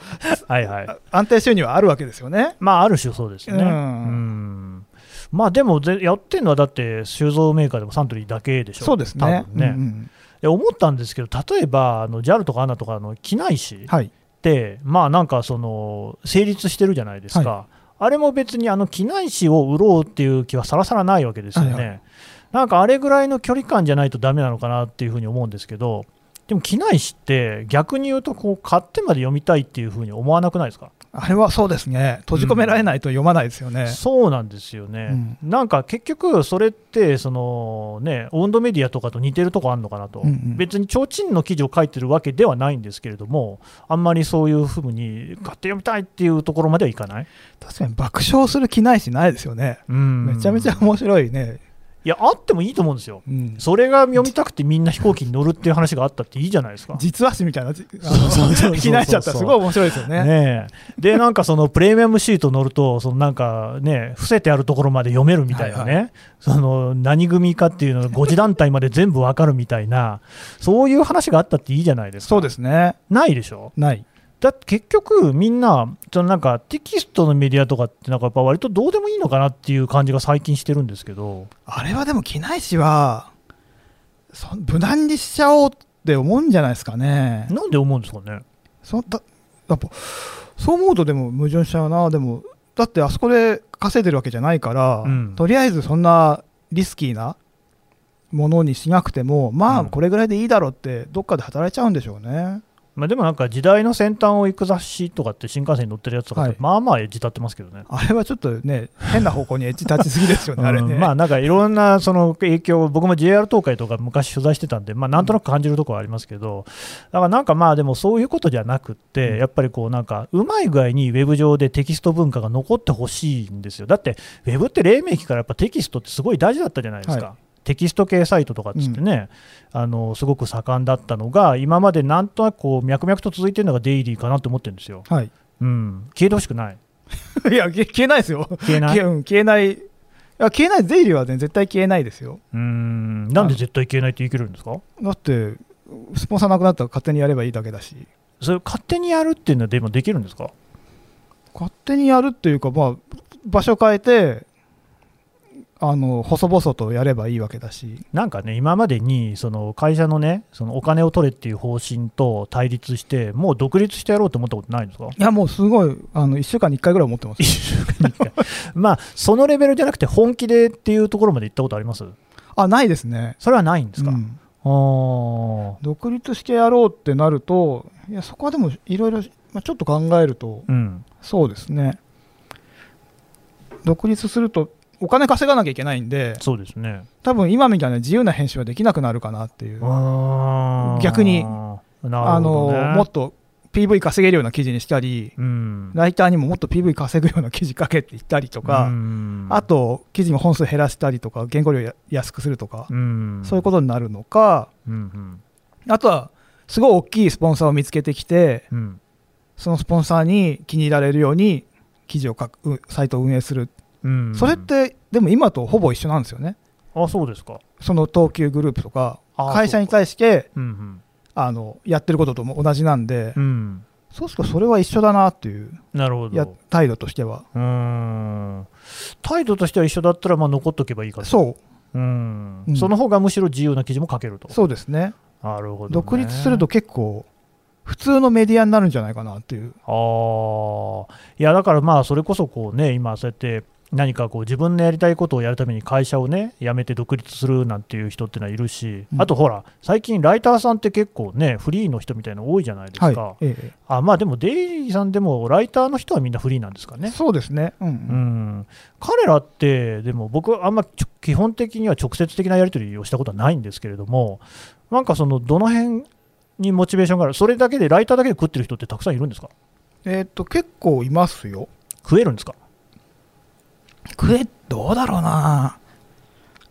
[SPEAKER 2] はいはい、
[SPEAKER 3] 安定収入はあるわけですよね。
[SPEAKER 2] まあ、ある種そうですよね。
[SPEAKER 3] うん。
[SPEAKER 2] うん。まあでもぜ、やってるのはだって、酒造メーカーでもサントリーだけでしょ、
[SPEAKER 3] そうですね。
[SPEAKER 2] ね。
[SPEAKER 3] うんうん
[SPEAKER 2] で思ったんですけど、例えばあの JAL とか ANA とかの機内紙
[SPEAKER 3] はい。
[SPEAKER 2] って、まあなんかその成立してるじゃないですか、
[SPEAKER 3] は
[SPEAKER 2] あれも別にあの機内紙を売ろうっていう気はさらさらないわけですよね、
[SPEAKER 3] はいは
[SPEAKER 2] なんかあれぐらいの距離感じゃないとダメなのかなっていうふうに思うんですけど、でも機内紙って逆に言うとこう買ってまで読みたいっていうふうに思わなくないですか、
[SPEAKER 3] あれはそうですね。閉じ込められないと読まないですよね。
[SPEAKER 2] そうなんですよね、なんか結局それってそのね温度メディアとかと似てるとこあるのかなと、
[SPEAKER 3] うんうん
[SPEAKER 2] 別に提灯の記事を書いてるわけではないんですけれどもあんまりそういうふうに買って読みたいっていうところまではいかない、
[SPEAKER 3] 確かに爆笑する気ないしないですよね。
[SPEAKER 2] うん
[SPEAKER 3] めちゃめちゃ面白いね。
[SPEAKER 2] いや、あってもいいと思うんですよ。
[SPEAKER 3] うん
[SPEAKER 2] それが読みたくてみんな飛行機に乗るっていう話があったっていいじゃないですか。
[SPEAKER 3] 実話誌みたいな、あ
[SPEAKER 2] そうそうそうそう
[SPEAKER 3] の気になっちゃったらすごい面白いですよね。
[SPEAKER 2] ねえで、なんかそのプレミアムシート乗ると、そのなんかね、伏せてあるところまで読めるみたいなね、
[SPEAKER 3] はい
[SPEAKER 2] その何組かっていうのが5次団体まで全部わかるみたいな、そういう話があったっていいじゃないですか。
[SPEAKER 3] そうですね。
[SPEAKER 2] ないでしょ？
[SPEAKER 3] ない。
[SPEAKER 2] だって結局、みんな、そのなんかテキストのメディアとかって、なんかやっぱ割とどうでもいいのかなっていう感じが最近してるんですけど、
[SPEAKER 3] あれはでも、機内誌は、そ無難にしちゃおうって思うんじゃないですかね。
[SPEAKER 2] なんで思うんですかね。
[SPEAKER 3] そだやっぱそう思うとでも矛盾しちゃうな、でも、だってあそこで稼いでるわけじゃないから、
[SPEAKER 2] うん
[SPEAKER 3] とりあえずそんなリスキーなものにしなくても、まあ、
[SPEAKER 2] うん
[SPEAKER 3] これぐらいでいいだろうって、どっかで働いちゃうんでしょうね。
[SPEAKER 2] まあ、でもなんか時代の先端を行く雑誌とかって新幹線に乗ってるやつとかって、
[SPEAKER 3] はい
[SPEAKER 2] まあまあエッジ立ってますけどね。
[SPEAKER 3] あれはちょっとね、変な方向にエッジ立ちすぎですよね、あれね。
[SPEAKER 2] うんまあなんかいろんなその影響、僕も JR 東海とか昔取材してたんで、まあなんとなく感じるところはありますけど、だからなんかまあでもそういうことじゃなくって、
[SPEAKER 3] うん
[SPEAKER 2] やっぱりこうなんかうまい具合にウェブ上でテキスト文化が残ってほしいんですよ。だってウェブって黎明期からやっぱテキストってすごい大事だったじゃないですか。
[SPEAKER 3] は
[SPEAKER 2] テキスト系サイトとかっつってね、あのすごく盛んだったのが、今までなんとなくこう脈々と続いてるのがデイリーかなと思ってるんですよ。
[SPEAKER 3] はい、
[SPEAKER 2] うん、消えてほしくない。
[SPEAKER 3] いや、消消えないですよ。
[SPEAKER 2] 消えない？
[SPEAKER 3] 消えない。いや消えない、ゼイリーはね、絶対消えないですよ。
[SPEAKER 2] うーんなんで絶対消えないって言い切れるんですか？
[SPEAKER 3] だって、スポンサーなくなったら勝手にやればいいだけだし、
[SPEAKER 2] それ勝手にやるっていうのはでもできるんですか？
[SPEAKER 3] 勝手にやるっていうか、まあ、場所変えて、あの細々とやればいいわけだし、
[SPEAKER 2] なんかね、今までにその会社のね、そのお金を取れっていう方針と対立して、もう独立してやろうと思ったことないんですか？
[SPEAKER 3] いや、もうすごい、あの1週間に1回ぐらい思ってます。
[SPEAKER 2] 一。週間に一回。まあ、そのレベルじゃなくて、本気でっていうところまで行ったことあります？
[SPEAKER 3] あ、ないですね。
[SPEAKER 2] それはないんですか、
[SPEAKER 3] うん。独立してやろうってなると、いやそこはでもいろいろ、まあ、ちょっと考えると、
[SPEAKER 2] うん、
[SPEAKER 3] そうですね、独立すると、お金稼がなきゃいけないんで、
[SPEAKER 2] そうですね。
[SPEAKER 3] 多分今みたいな自由な編集はできなくなるかなっていう、逆に
[SPEAKER 2] な
[SPEAKER 3] あのもっと PV 稼げるような記事にしたり、
[SPEAKER 2] うん、
[SPEAKER 3] ライターにももっと PV 稼ぐような記事書けって言ったりとか、
[SPEAKER 2] うん。
[SPEAKER 3] あ、と記事の本数減らしたりとか、原稿料や安くするとか、
[SPEAKER 2] うん、
[SPEAKER 3] そういうことになるのか、
[SPEAKER 2] うんうん。
[SPEAKER 3] あとはすごい大きいスポンサーを見つけてきて、
[SPEAKER 2] うん。
[SPEAKER 3] そのスポンサーに気に入られるように記事を書く、うサイトを運営する、
[SPEAKER 2] うん、
[SPEAKER 3] それってでも今とほぼ一緒なんですよね、
[SPEAKER 2] あそうですか、
[SPEAKER 3] その東急グループとか、
[SPEAKER 2] あ
[SPEAKER 3] 会社に対して
[SPEAKER 2] うん
[SPEAKER 3] あのやってることとも同じなんで、
[SPEAKER 2] うん。うん、
[SPEAKER 3] そうするとそれは一緒だなっていう
[SPEAKER 2] なるほど。
[SPEAKER 3] や態度としては。
[SPEAKER 2] うーん。態度としては一緒だったらまあ残っとけばいいかと。
[SPEAKER 3] そう。
[SPEAKER 2] うん、
[SPEAKER 3] うん。
[SPEAKER 2] その方がむしろ自由な記事も書けると。
[SPEAKER 3] そうですね。
[SPEAKER 2] なるほど、ね、
[SPEAKER 3] 独立すると結構普通のメディアになるんじゃないかなっていう。
[SPEAKER 2] あー。いやだからまあそれこそこうね今そうやって何かこう自分のやりたいことをやるために会社をね辞めて独立するなんていう人ってのはいるし、
[SPEAKER 3] うん。
[SPEAKER 2] あとほら最近ライターさんって結構ねフリーの人みたいなの多いじゃないですか、
[SPEAKER 3] はい、ええ。
[SPEAKER 2] あまあでもデイリーさんでもライターの人はみんなフリーなんですかね。
[SPEAKER 3] そうですね。うん、
[SPEAKER 2] うん、彼らって、でも僕はあんま基本的には直接的なやり取りをしたことはないんですけれども、なんかそのどの辺にモチベーションがある、それだけで、ライターだけで食ってる人ってたくさんいるんですか？
[SPEAKER 3] えっ、と結構いますよ。
[SPEAKER 2] 食えるんですか？
[SPEAKER 3] 食えどうだろうな。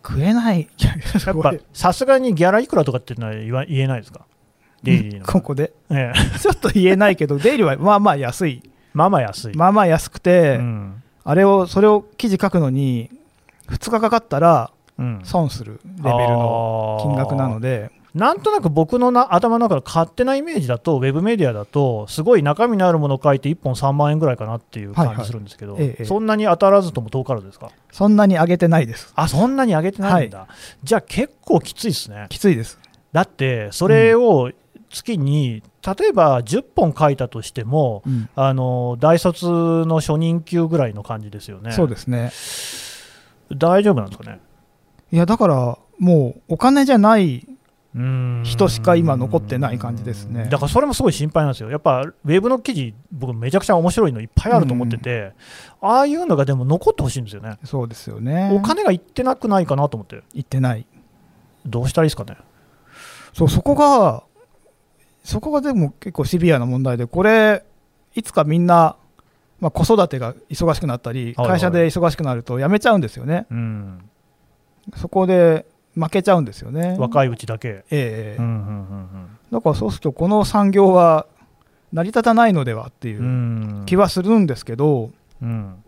[SPEAKER 3] 食えない。いや
[SPEAKER 2] やっぱ さすがにギャラいくらとかっていうのは言わ言えないですか、デイリーの。
[SPEAKER 3] ここで。
[SPEAKER 2] ええ。
[SPEAKER 3] ちょっと言えないけどデイリーはまあまあ安い。
[SPEAKER 2] まあまあ安い。
[SPEAKER 3] まあまあ安くて、
[SPEAKER 2] うん。
[SPEAKER 3] あれをそれを記事書くのに2日かかったら
[SPEAKER 2] うん。
[SPEAKER 3] 損するレベルの金額なので
[SPEAKER 2] なんとなく僕のな頭の中の勝手なイメージだと、ウェブメディアだと、すごい中身のあるものを書いて1本3万円ぐらいかなっていう感じ
[SPEAKER 3] はい。はい
[SPEAKER 2] するんですけど、
[SPEAKER 3] ええ
[SPEAKER 2] そんなに当たらずとも遠からずですか？
[SPEAKER 3] そんなに上げてないです。
[SPEAKER 2] あそんなに上げてないんだ、じゃあ結構きついですね。
[SPEAKER 3] きついです。
[SPEAKER 2] だって、それを月に、例えば10本書いたとしても、
[SPEAKER 3] うん。
[SPEAKER 2] あの大卒の初任給ぐらいの感じですよね。
[SPEAKER 3] そうですね。
[SPEAKER 2] 大丈夫なんですかね？
[SPEAKER 3] いやだからもうお金じゃない
[SPEAKER 2] 人
[SPEAKER 3] 人しか今残ってない感じですね
[SPEAKER 2] だからそれもすごい心配なんですよ。やっぱウェブの記事、僕めちゃくちゃ面白いのいっぱいあると思ってて、ああいうのがでも残ってほしいんですよね。
[SPEAKER 3] そうですよね
[SPEAKER 2] お金がいってなくないかなと思って、
[SPEAKER 3] 言ってない
[SPEAKER 2] どうしたらいいですかね。
[SPEAKER 3] そうそこがそこがでも結構シビアな問題でこれいつかみんな、まあ、子育てが忙しくなったり
[SPEAKER 2] はいはい
[SPEAKER 3] 会社で忙しくなると辞めちゃうんですよね、
[SPEAKER 2] うん。
[SPEAKER 3] そこで負けちゃうんですよね。
[SPEAKER 2] 若いうちだけ。
[SPEAKER 3] ええだからそうするとこの産業は成り立たないのではってい
[SPEAKER 2] う
[SPEAKER 3] 気はするんですけど、
[SPEAKER 2] うん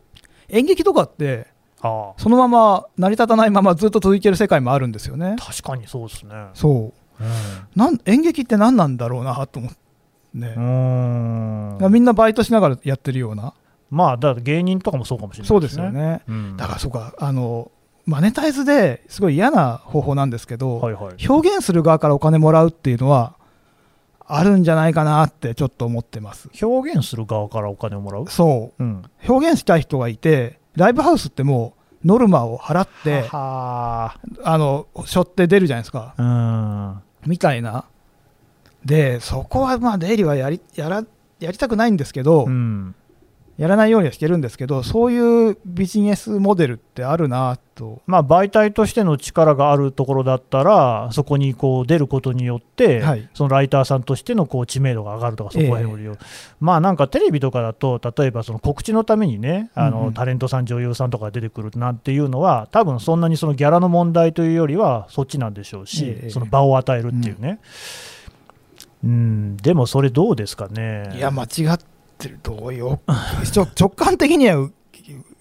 [SPEAKER 3] 演劇とかって
[SPEAKER 2] ああ
[SPEAKER 3] そのまま成り立たないままずっと続いてる世界もあるんですよね。
[SPEAKER 2] 確かにそうですね。
[SPEAKER 3] そう
[SPEAKER 2] うん
[SPEAKER 3] なん演劇って何なんだろうなと思ってね、みんなバイトしながらやってるような、
[SPEAKER 2] まあ、だから芸人とかもそうかもしれない
[SPEAKER 3] そうですよ。ね。
[SPEAKER 2] うん
[SPEAKER 3] だからそうかあのマネタイズですごい嫌な方法なんですけど、
[SPEAKER 2] はいはい。
[SPEAKER 3] 表現する側からお金もらうっていうのはあるんじゃないかなってちょっと思ってます。
[SPEAKER 2] 表現する側からお金をもらう？
[SPEAKER 3] そ
[SPEAKER 2] うん。
[SPEAKER 3] う表現したい人がいてライブハウスってもうノルマを払って
[SPEAKER 2] は
[SPEAKER 3] あの背負って出るじゃないですか
[SPEAKER 2] あ。
[SPEAKER 3] みたいなでそこはまあ出入りはやりやらやりたくないんですけど、
[SPEAKER 2] うん。うん。
[SPEAKER 3] やらないようにはしてるんですけどそういうビジネスモデルってあるなと。
[SPEAKER 2] まあ、媒体としての力があるところだったら、そこにこう出ることによって、
[SPEAKER 3] はい。
[SPEAKER 2] そのライターさんとしてのこう知名度が上がるとか、そこら辺を利用、まあなんかテレビとかだと、例えばその告知のためにね、あの
[SPEAKER 3] うんうん。
[SPEAKER 2] タレントさん、女優さんとか出てくるなんていうのは、多分そんなにそのギャラの問題というよりは、そっちなんでしょうし、
[SPEAKER 3] ええ
[SPEAKER 2] その場を与えるっていうね。うん、でもそれどうですかね。
[SPEAKER 3] いや間違ってる。どうよ。ちょ直感的にはう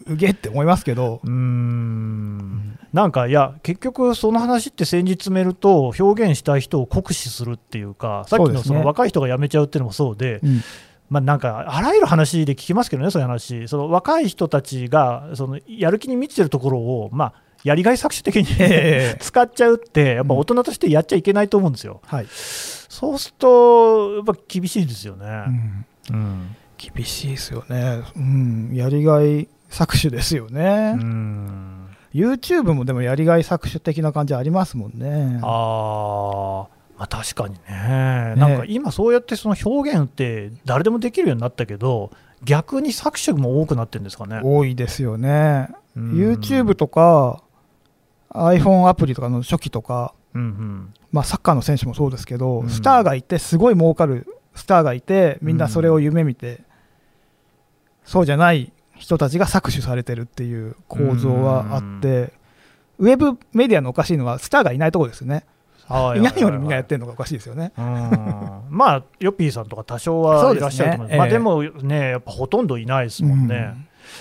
[SPEAKER 3] うげって思いますけど。
[SPEAKER 2] うーん。なんかいや結局その話って先日詰めると表現したい人を酷使するっていうかさっきのその若い人が辞めちゃうっていうのもそうで
[SPEAKER 3] うん。
[SPEAKER 2] まあなんかあらゆる話で聞きますけどねそういう話。その若い人たちがそのやる気に満ちてるところをまあやりがい搾取的に、
[SPEAKER 3] ええ。
[SPEAKER 2] 使っちゃうってやっぱ大人としてやっちゃいけないと思うんですよ、
[SPEAKER 3] はい、
[SPEAKER 2] そうするとやっぱ厳しいですよね。
[SPEAKER 3] う、ん。
[SPEAKER 2] うん
[SPEAKER 3] 厳しいですよね、うん、やりがい搾取ですよね、
[SPEAKER 2] うん。
[SPEAKER 3] YouTube もでもやりがい搾取的な感じありますもんね。
[SPEAKER 2] あー。まあ確かにね、なんか今、そうやってその表現って誰でもできるようになったけど、逆に搾取も多くなってるんですかね。
[SPEAKER 3] 多いですよね、
[SPEAKER 2] うん。
[SPEAKER 3] YouTube とか iPhone アプリとかの初期とか、
[SPEAKER 2] うんうん。
[SPEAKER 3] まあ、サッカーの選手もそうですけど、
[SPEAKER 2] うん。
[SPEAKER 3] スターがいてすごい儲かるスターがいてみんなそれを夢見て、そうじゃない人たちが搾取されてるっていう構造はあって、ウェブメディアのおかしいのはスターがいないところですよね、
[SPEAKER 2] はい
[SPEAKER 3] いないのにみんなやっ
[SPEAKER 2] る。
[SPEAKER 3] てるのがおかしいですよね。
[SPEAKER 2] うんまあ、ヨッピーさんとか多少はいらっしゃると思います。
[SPEAKER 3] ねええ
[SPEAKER 2] まあでもね、やっぱほとんどいないですもんね。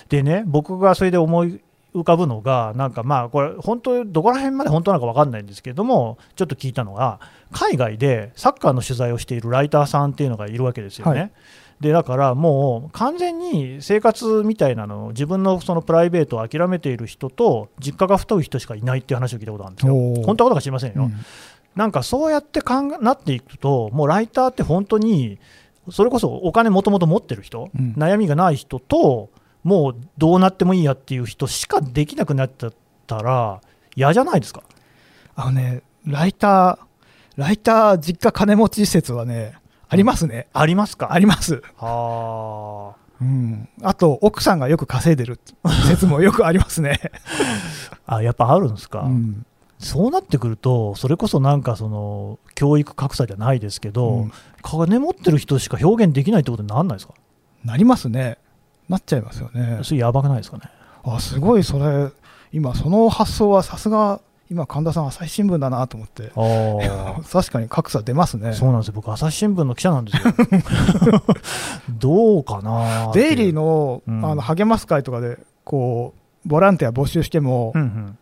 [SPEAKER 2] でね、僕がそれで思い浮かぶのが、なんかまあ、これ、本当、どこら辺まで本当なのか分かんないんですけれども、ちょっと聞いたのが、海外でサッカーの取材をしているライターさんっていうのがいるわけですよね。
[SPEAKER 3] はい
[SPEAKER 2] でだからもう完全に生活みたいなのを自分のそのプライベートを諦めている人と実家が太い人しかいないっていう話を聞いたことあるんですよ。本当はことか知りませんよ。
[SPEAKER 3] うん
[SPEAKER 2] なんかそうやって考えなっていくと、もうライターって本当に、それこそお金もともと持ってる人、
[SPEAKER 3] うん
[SPEAKER 2] 悩みがない人と、もうどうなってもいいやっていう人しかできなくなっちゃったら、嫌じゃないですか。
[SPEAKER 3] あのね、ライター、ライター実家金持ち施設はね、ありますね。
[SPEAKER 2] ありますか？
[SPEAKER 3] あります。
[SPEAKER 2] は
[SPEAKER 3] うん。あと、奥さんがよく稼いでる説もよくありますね。
[SPEAKER 2] ああやっぱあるんですか、
[SPEAKER 3] うん
[SPEAKER 2] そうなってくると、それこそなんかその教育格差じゃないですけど、
[SPEAKER 3] うん
[SPEAKER 2] 金持ってる人しか表現できないってことにならないですか、
[SPEAKER 3] なりますね。なっちゃいますよね。
[SPEAKER 2] それやばくないですかね？
[SPEAKER 3] あ、すごい、それ、今、その発想はさすが、今、神田さん、朝日新聞だなと思って。
[SPEAKER 2] あ
[SPEAKER 3] 確かに格差出ますね。
[SPEAKER 2] そうなんですよ、僕、朝日新聞の記者なんですよ。どうかな
[SPEAKER 3] デイリーの,、
[SPEAKER 2] うん
[SPEAKER 3] あの励ます会とかで、こう、ボランティア募集しても
[SPEAKER 2] うん、うん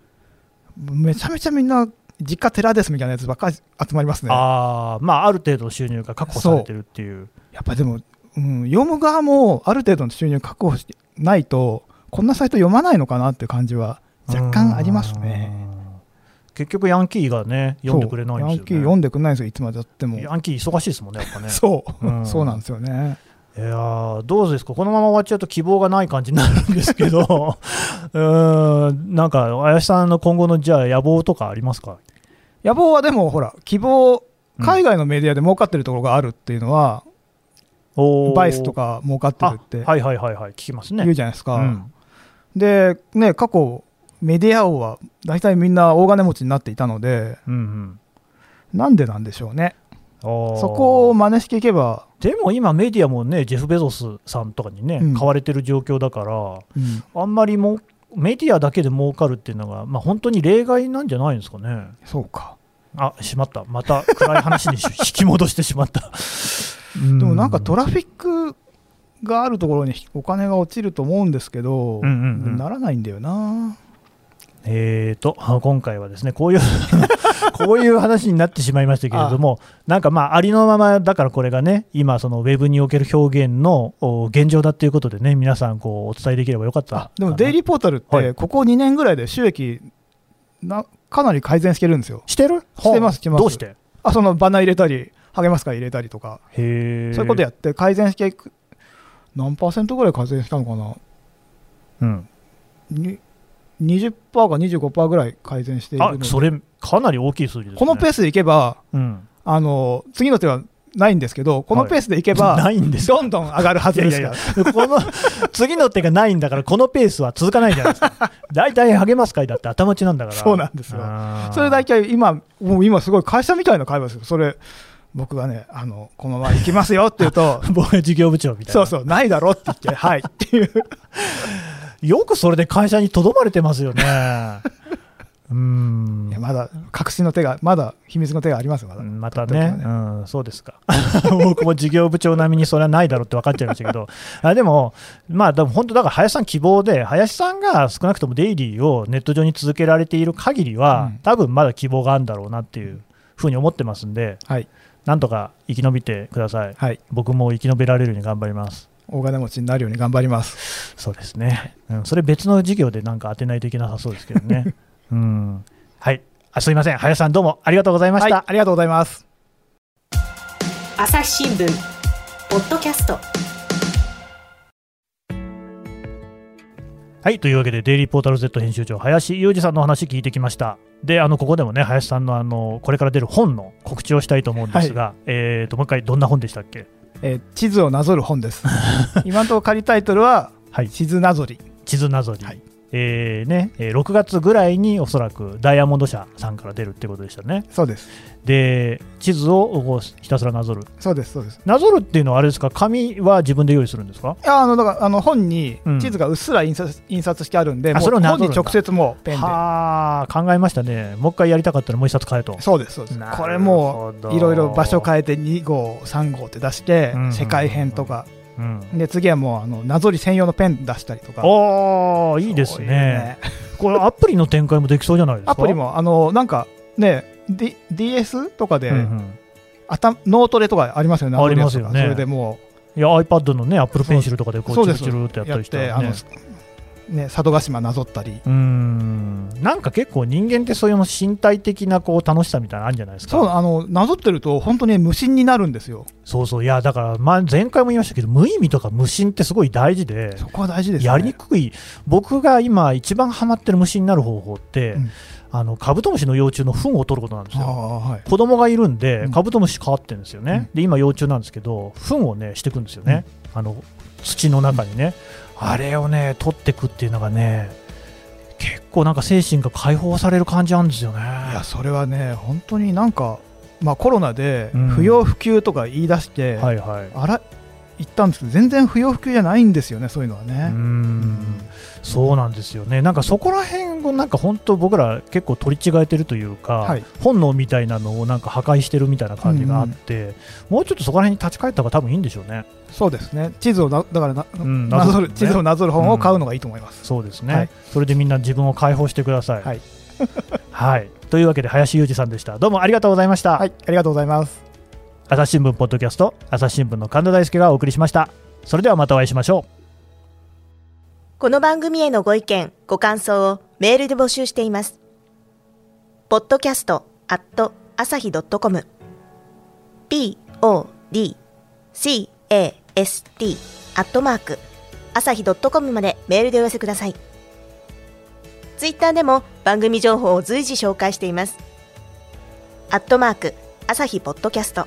[SPEAKER 3] めちゃめちゃみんな、実家寺ですみたいなやつばっかり集まりますね。
[SPEAKER 2] あーまあ、ある程度の収入が確保されてるっていう。
[SPEAKER 3] やっぱでも、うん、読む側もある程度の収入確保してないと、こんなサイト読まないのかなっていう感じは若干ありますね。
[SPEAKER 2] うん。結局、ヤンキーがね、読んでくれないんですよ、ね。
[SPEAKER 3] ヤンキー読んでくれないんですよ、いつまでやっても。
[SPEAKER 2] ヤンキー忙しいですもんね、やっぱね。
[SPEAKER 3] そう、
[SPEAKER 2] うん
[SPEAKER 3] そうなんですよね。
[SPEAKER 2] いやーどうですか、このまま終わっちゃうと希望がない感じになるんですけど、うーんなんか、林さんの今後のじゃあ野望とかありますか？
[SPEAKER 3] 野望はでも、ほら、希望、
[SPEAKER 2] うん
[SPEAKER 3] 海外のメディアで儲かってるところがあるっていうのは、
[SPEAKER 2] おー
[SPEAKER 3] バイスとか儲かってる
[SPEAKER 2] あ
[SPEAKER 3] って
[SPEAKER 2] はいはいはいはい、聞きますね。
[SPEAKER 3] 言うじゃないですか。
[SPEAKER 2] うん
[SPEAKER 3] で、ね、過去、メディア王は大体みんな大金持ちになっていたので、
[SPEAKER 2] うんうん
[SPEAKER 3] なんでなんでしょうね。
[SPEAKER 2] そ
[SPEAKER 3] そこを真似していけば、
[SPEAKER 2] でも今、メディアもね、ジェフ・ベゾスさんとかにね、
[SPEAKER 3] うん。
[SPEAKER 2] 買われてる状況だから、
[SPEAKER 3] うん。
[SPEAKER 2] あんまりもメディアだけで儲かるっていうのが、まあ、本当に例外なんじゃないんですかね。
[SPEAKER 3] そうか。
[SPEAKER 2] あしまった、また暗い話にし引き戻してしまった。
[SPEAKER 3] でもなんかト
[SPEAKER 2] ラ
[SPEAKER 3] ラフィックがあるところにお金が落ちると思うんですけど、
[SPEAKER 2] うんうんうん。
[SPEAKER 3] ならないんだよな
[SPEAKER 2] えーとあ今回はですねこういう こういう話になってしまいましたけれども、なんかまあありのままだからこれがね、今、そのウェブにおける表現のお現状だっていうことでね、皆さんこうお伝えできればよかった
[SPEAKER 3] あでもデイリーポータルっ
[SPEAKER 2] はい。
[SPEAKER 3] てここ2年ぐらいで収益なかなり改善してるんですよ。
[SPEAKER 2] してる？
[SPEAKER 3] してますしてます。
[SPEAKER 2] どうして？
[SPEAKER 3] あそのバナー入れたり励ます会入れたりとか。そういうことやって改善していく何パーセントぐらい改善したのかな。
[SPEAKER 2] うん、
[SPEAKER 3] に20%か25%ぐらい改善している
[SPEAKER 2] それ、かなり大きい数字ですね。
[SPEAKER 3] このペースでいけば
[SPEAKER 2] うん、
[SPEAKER 3] あの次の手はないんですけどこのペースでいけば、
[SPEAKER 2] ないんです
[SPEAKER 3] どんどん上がるはいずですから
[SPEAKER 2] この次の手がないんだから、このペースは続かないじゃないですか？大体励ます会だって頭打ちなんだから。
[SPEAKER 3] そうなんですよそれ大体今もう今すごい会社みたいな会話ですよそれ僕がねあのこのまま行きますよって言うと
[SPEAKER 2] 僕が事業部長みたいな。
[SPEAKER 3] そうそうないだろって言ってはいっていう
[SPEAKER 2] よくそれで会社にとどまれてますよね。うーん
[SPEAKER 3] まだ隠しの手がまだ秘密の手がありますよまだ。
[SPEAKER 2] またね。
[SPEAKER 3] ておけば
[SPEAKER 2] うん、そうですか。僕も事業部長並みにそれはないだろうって分かっちゃいましたけど、あでも、まあ、でも本当、だから林さん希望で、林さんが少なくともデイリーをネット上に続けられている限りは、
[SPEAKER 3] うん。
[SPEAKER 2] 多分まだ希望があるんだろうなっていうふうに思ってますんで、
[SPEAKER 3] はい。
[SPEAKER 2] なんとか生き延びてください。
[SPEAKER 3] はい。
[SPEAKER 2] 僕も生き延びられるように頑張ります。
[SPEAKER 3] 大金持ちになるように頑張ります
[SPEAKER 2] そうですね。うん、それ別の事業でなんか当てないといけなさそうですけどね。うん。はい。あすいません。林さんどうもありがとうございました。
[SPEAKER 3] はいありがとうございます
[SPEAKER 1] 朝日新聞ポッドキャスト
[SPEAKER 2] はい、というわけで、デイリーポータル Z 編集長、林裕二さんのお話聞いてきました。で、あのここでもね、林さんのあのこれから出る本の告知をしたいと思うんですが、えーともう一回、どんな本でしたっけ？
[SPEAKER 3] えー地図をなぞる本です 今のところ仮タイトルは
[SPEAKER 2] はい、
[SPEAKER 3] 地図なぞり。
[SPEAKER 2] 地図なぞり、
[SPEAKER 3] はい。
[SPEAKER 2] えーねえー6月ぐらいにおそらくダイヤモンド社さんから出るってことでしたね。
[SPEAKER 3] そうです。
[SPEAKER 2] で、地図をこうひたすらなぞる。
[SPEAKER 3] そうですそうです。
[SPEAKER 2] なぞるっていうのはあれですか、紙は自分で用意するんですか？
[SPEAKER 3] いやあのだからあの本に
[SPEAKER 2] うん。
[SPEAKER 3] 地図がうっすら印刷,、印刷してあるんで
[SPEAKER 2] あそれを
[SPEAKER 3] 本に直接もうペンで。
[SPEAKER 2] はあ、考えましたね。もう一回やりたかったらもう一冊買えと。
[SPEAKER 3] そうですそうです。これもういろいろ場所変えて2号3号って出して、
[SPEAKER 2] うん。
[SPEAKER 3] 世界編とか
[SPEAKER 2] うん。
[SPEAKER 3] で次はもうあのなぞり専用のペン出したりとか。
[SPEAKER 2] おーいいです
[SPEAKER 3] そういう
[SPEAKER 2] ね。これアプリの展開もできそうじゃないですか？
[SPEAKER 3] アプリもあのなんかね、D、DS とかで、
[SPEAKER 2] うんうん。
[SPEAKER 3] あたノートレとかありますよね
[SPEAKER 2] ありますよね。
[SPEAKER 3] それでも
[SPEAKER 2] いや iPad のね、Apple Pencil とかでこう
[SPEAKER 3] そうです。
[SPEAKER 2] チルチルってやったりしたらね。
[SPEAKER 3] てあの、ね、佐渡島なぞったり。
[SPEAKER 2] うーん。なんか結構人間ってそういうの身体的なこう楽しさみたいなのあるんじゃないですか？
[SPEAKER 3] そうあのなぞってると本当に無心になるんですよ。
[SPEAKER 2] そうそう。いやだから、まあ、前回も言いましたけど無意味とか無心ってすごい大事で
[SPEAKER 3] そこは大事ですね。
[SPEAKER 2] やりにくい。僕が今一番ハマってる無心になる方法って、
[SPEAKER 3] うん。
[SPEAKER 2] あのカブトムシの幼虫の糞を取ることなんです
[SPEAKER 3] あ
[SPEAKER 2] よ。
[SPEAKER 3] あはい。
[SPEAKER 2] 子供がいるんで、
[SPEAKER 3] うん。
[SPEAKER 2] カブトムシ飼ってるんですよね、で今、幼虫なんですけど、糞をねしていくんですよね、あの土の中にね、あれをね取っていくっていうのがね、結構なんか精神が解放される感じなんですよね。
[SPEAKER 3] いやそれはね本当になんか、まあ、コロナで
[SPEAKER 2] うん
[SPEAKER 3] 不要不急とか言い出して、
[SPEAKER 2] はいはい、
[SPEAKER 3] あら言ったんですけど全然不要不急じゃないんですよねそういうのは
[SPEAKER 2] う
[SPEAKER 3] ね、
[SPEAKER 2] ん。そうなんですよね、なんかそこら辺をなんか本当、僕ら結構取り違えてるというか、
[SPEAKER 3] はい。
[SPEAKER 2] 本能みたいなのをなんか破壊してるみたいな感じがあって、もうちょっとそこら辺に立ち返った方が多分いいんでしょうね。
[SPEAKER 3] そうですね。地図をなだからな、
[SPEAKER 2] ん。
[SPEAKER 3] なぞる地図をなぞる本を買うのがいいと思います、
[SPEAKER 2] そうですね、
[SPEAKER 3] はい。
[SPEAKER 2] それでみんな自分を解放してください。
[SPEAKER 3] はい、
[SPEAKER 2] はい、というわけで林裕二さんでした。どうもありがとうございました。
[SPEAKER 3] はい、ありがとうございます
[SPEAKER 2] 朝日新聞ポッドキャスト、朝日新聞の神田大輔がお送りしました。それではまたお会いしましょう。
[SPEAKER 1] この番組へのご意見、ご感想をメールで募集しています。podcast at 朝日 .com p o d c a s t アットマーク朝日 .com までメールでお寄せください。ツイッターでも番組情報を随時紹介しています。アットマーク朝日ポッドキャスト